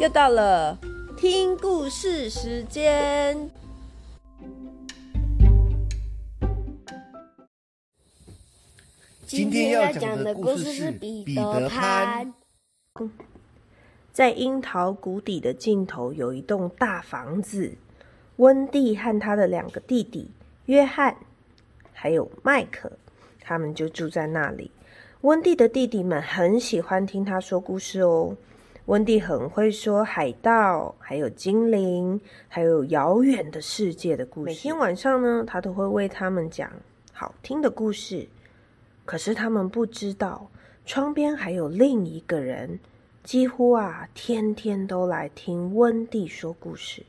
又到了听故事时间。今天要讲的故事是《彼得潘》。在樱桃谷底的尽头有一栋大房子，温蒂和他的两个弟弟约翰还有麦克，他们就住在那里。温蒂的弟弟们很喜欢听他说故事哦。温蒂很会说海盗，还有精灵，还有遥远的世界的故事。每天晚上呢，他都会为他们讲好听的故事。可是他们不知道，窗边还有另一个人，几乎啊天天都来听温蒂说故事。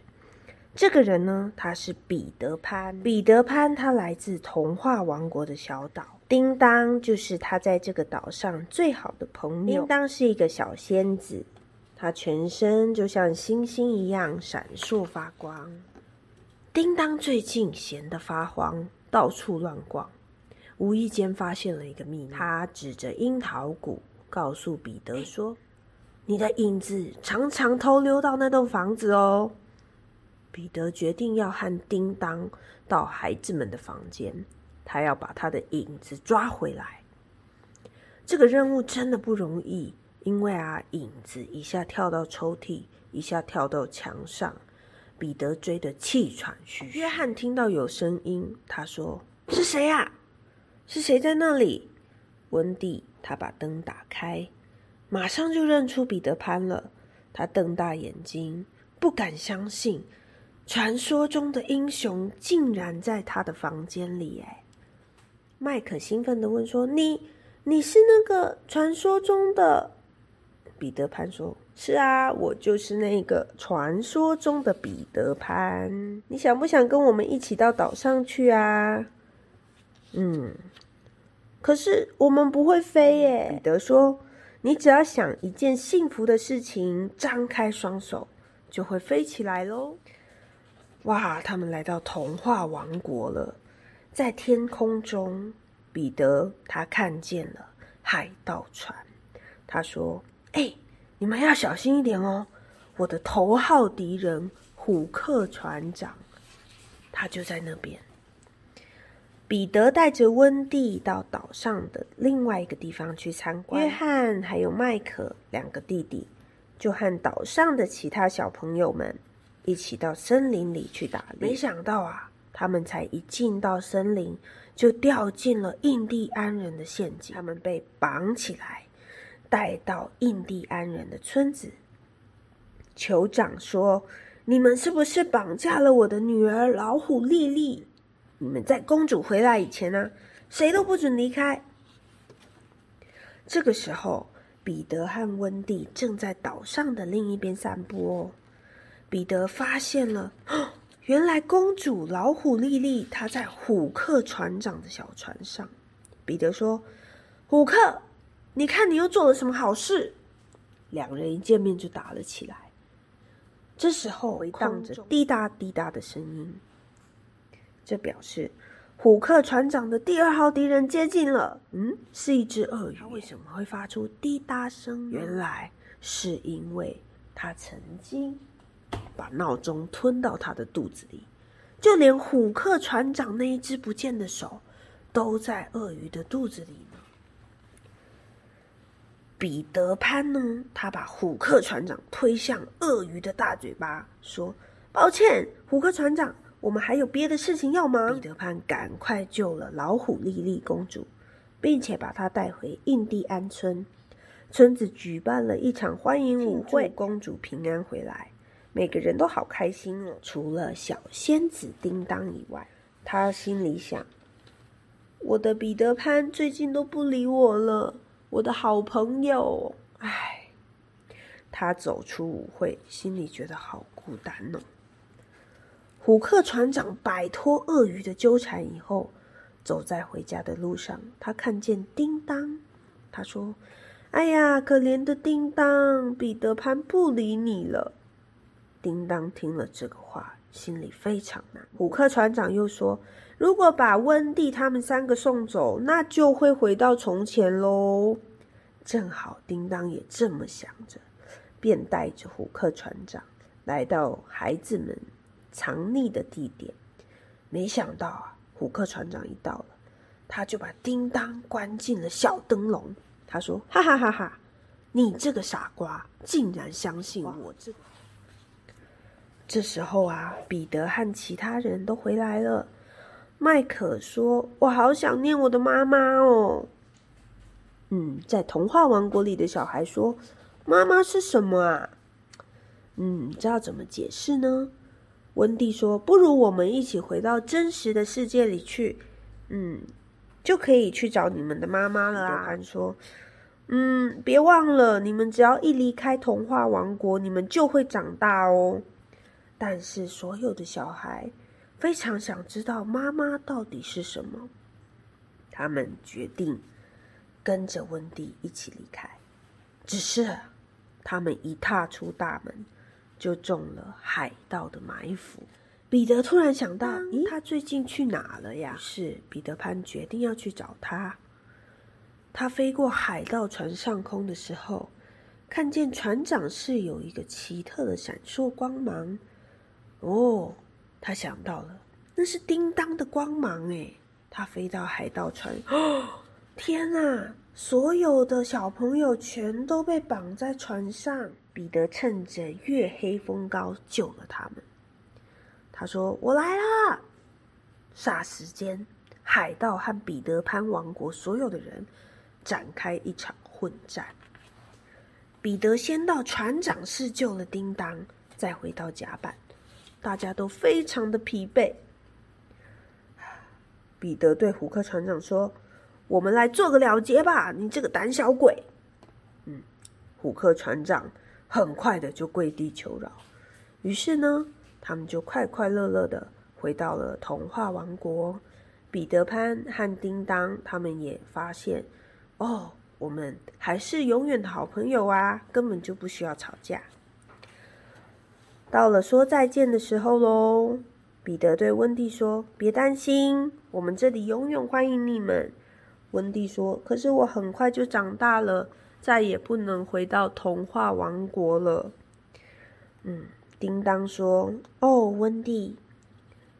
这个人呢，他是彼得潘。彼得潘他来自童话王国的小岛，叮当就是他在这个岛上最好的朋友。叮当是一个小仙子。他全身就像星星一样闪烁发光。叮当最近闲得发慌，到处乱逛，无意间发现了一个秘密。他指着樱桃谷，告诉彼得说：“你的影子常常偷溜到那栋房子哦。”彼得决定要和叮当到孩子们的房间，他要把他的影子抓回来。这个任务真的不容易。因为啊，影子一下跳到抽屉，一下跳到墙上，彼得追得气喘吁吁。约翰听到有声音，他说：“是谁呀？是谁在那里？”温蒂他把灯打开，马上就认出彼得潘了。他瞪大眼睛，不敢相信，传说中的英雄竟然在他的房间里！哎，麦克兴奋地问说：“你，你是那个传说中的？”彼得潘说：“是啊，我就是那个传说中的彼得潘。你想不想跟我们一起到岛上去啊？”“嗯，可是我们不会飞耶。”彼得说：“你只要想一件幸福的事情，张开双手就会飞起来喽。”哇！他们来到童话王国了，在天空中，彼得他看见了海盗船。他说。哎，你们要小心一点哦！我的头号敌人虎克船长，他就在那边。彼得带着温蒂到岛上的另外一个地方去参观。约翰还有麦克两个弟弟，就和岛上的其他小朋友们一起到森林里去打猎。没想到啊，他们才一进到森林，就掉进了印第安人的陷阱。他们被绑起来。带到印第安人的村子，酋长说：“你们是不是绑架了我的女儿老虎莉莉？你们在公主回来以前呢，谁都不准离开。”这个时候，彼得和温蒂正在岛上的另一边散步哦。彼得发现了，原来公主老虎莉莉她在虎克船长的小船上。彼得说：“虎克。”你看，你又做了什么好事？两人一见面就打了起来。这时候回荡着滴答滴答的声音，这表示虎克船长的第二号敌人接近了。嗯，是一只鳄鱼。它为什么会发出滴答声？原来是因为它曾经把闹钟吞到它的肚子里，就连虎克船长那一只不见的手，都在鳄鱼的肚子里。彼得潘呢？他把虎克船长推向鳄鱼的大嘴巴，说：“抱歉，虎克船长，我们还有别的事情要忙。”彼得潘赶快救了老虎莉莉公主，并且把她带回印第安村。村子举办了一场欢迎舞会，公主平安回来，每个人都好开心哦。除了小仙子叮当以外，他心里想：“我的彼得潘最近都不理我了。”我的好朋友，唉，他走出舞会，心里觉得好孤单哦。虎克船长摆脱鳄鱼的纠缠以后，走在回家的路上，他看见叮当，他说：“哎呀，可怜的叮当，彼得潘不理你了。”叮当听了这个话，心里非常难。虎克船长又说。如果把温蒂他们三个送走，那就会回到从前喽。正好叮当也这么想着，便带着虎克船长来到孩子们藏匿的地点。没想到啊，虎克船长一到了，他就把叮当关进了小灯笼。他说：“哈哈哈哈，你这个傻瓜，竟然相信我这！”这时候啊，彼得和其他人都回来了。麦克说：“我好想念我的妈妈哦。”嗯，在童话王国里的小孩说：“妈妈是什么啊？”嗯，这要怎么解释呢？温蒂说：“不如我们一起回到真实的世界里去，嗯，就可以去找你们的妈妈了啊。”说：“嗯，别忘了，你们只要一离开童话王国，你们就会长大哦。”但是所有的小孩非常想知道妈妈到底是什么，他们决定。跟着温蒂一起离开，只是他们一踏出大门，就中了海盗的埋伏。彼得突然想到：“咦，他最近去哪了呀？”是彼得潘决定要去找他。他飞过海盗船上空的时候，看见船长室有一个奇特的闪烁光芒。哦，他想到了，那是叮当的光芒哎！他飞到海盗船，哦。天哪！所有的小朋友全都被绑在船上。彼得趁着月黑风高救了他们。他说：“我来了。”霎时间，海盗和彼得潘王国所有的人展开一场混战。彼得先到船长室救了叮当，再回到甲板，大家都非常的疲惫。彼得对胡克船长说。我们来做个了结吧，你这个胆小鬼！嗯，虎克船长很快的就跪地求饶。于是呢，他们就快快乐乐的回到了童话王国。彼得潘和叮当他们也发现，哦，我们还是永远的好朋友啊，根本就不需要吵架。到了说再见的时候喽，彼得对温蒂说：“别担心，我们这里永远欢迎你们。”温蒂说：“可是我很快就长大了，再也不能回到童话王国了。”嗯，叮当说：“哦，温蒂，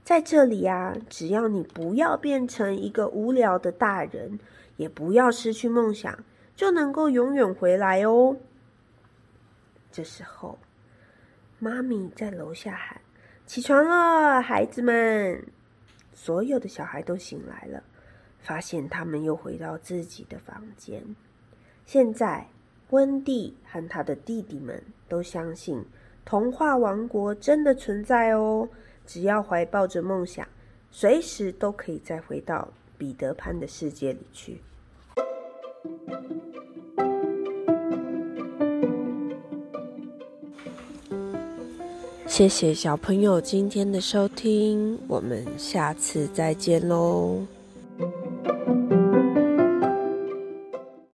在这里呀，只要你不要变成一个无聊的大人，也不要失去梦想，就能够永远回来哦。”这时候，妈咪在楼下喊：“起床了，孩子们！”所有的小孩都醒来了。发现他们又回到自己的房间。现在，温蒂和他的弟弟们都相信童话王国真的存在哦。只要怀抱着梦想，随时都可以再回到彼得潘的世界里去。谢谢小朋友今天的收听，我们下次再见喽。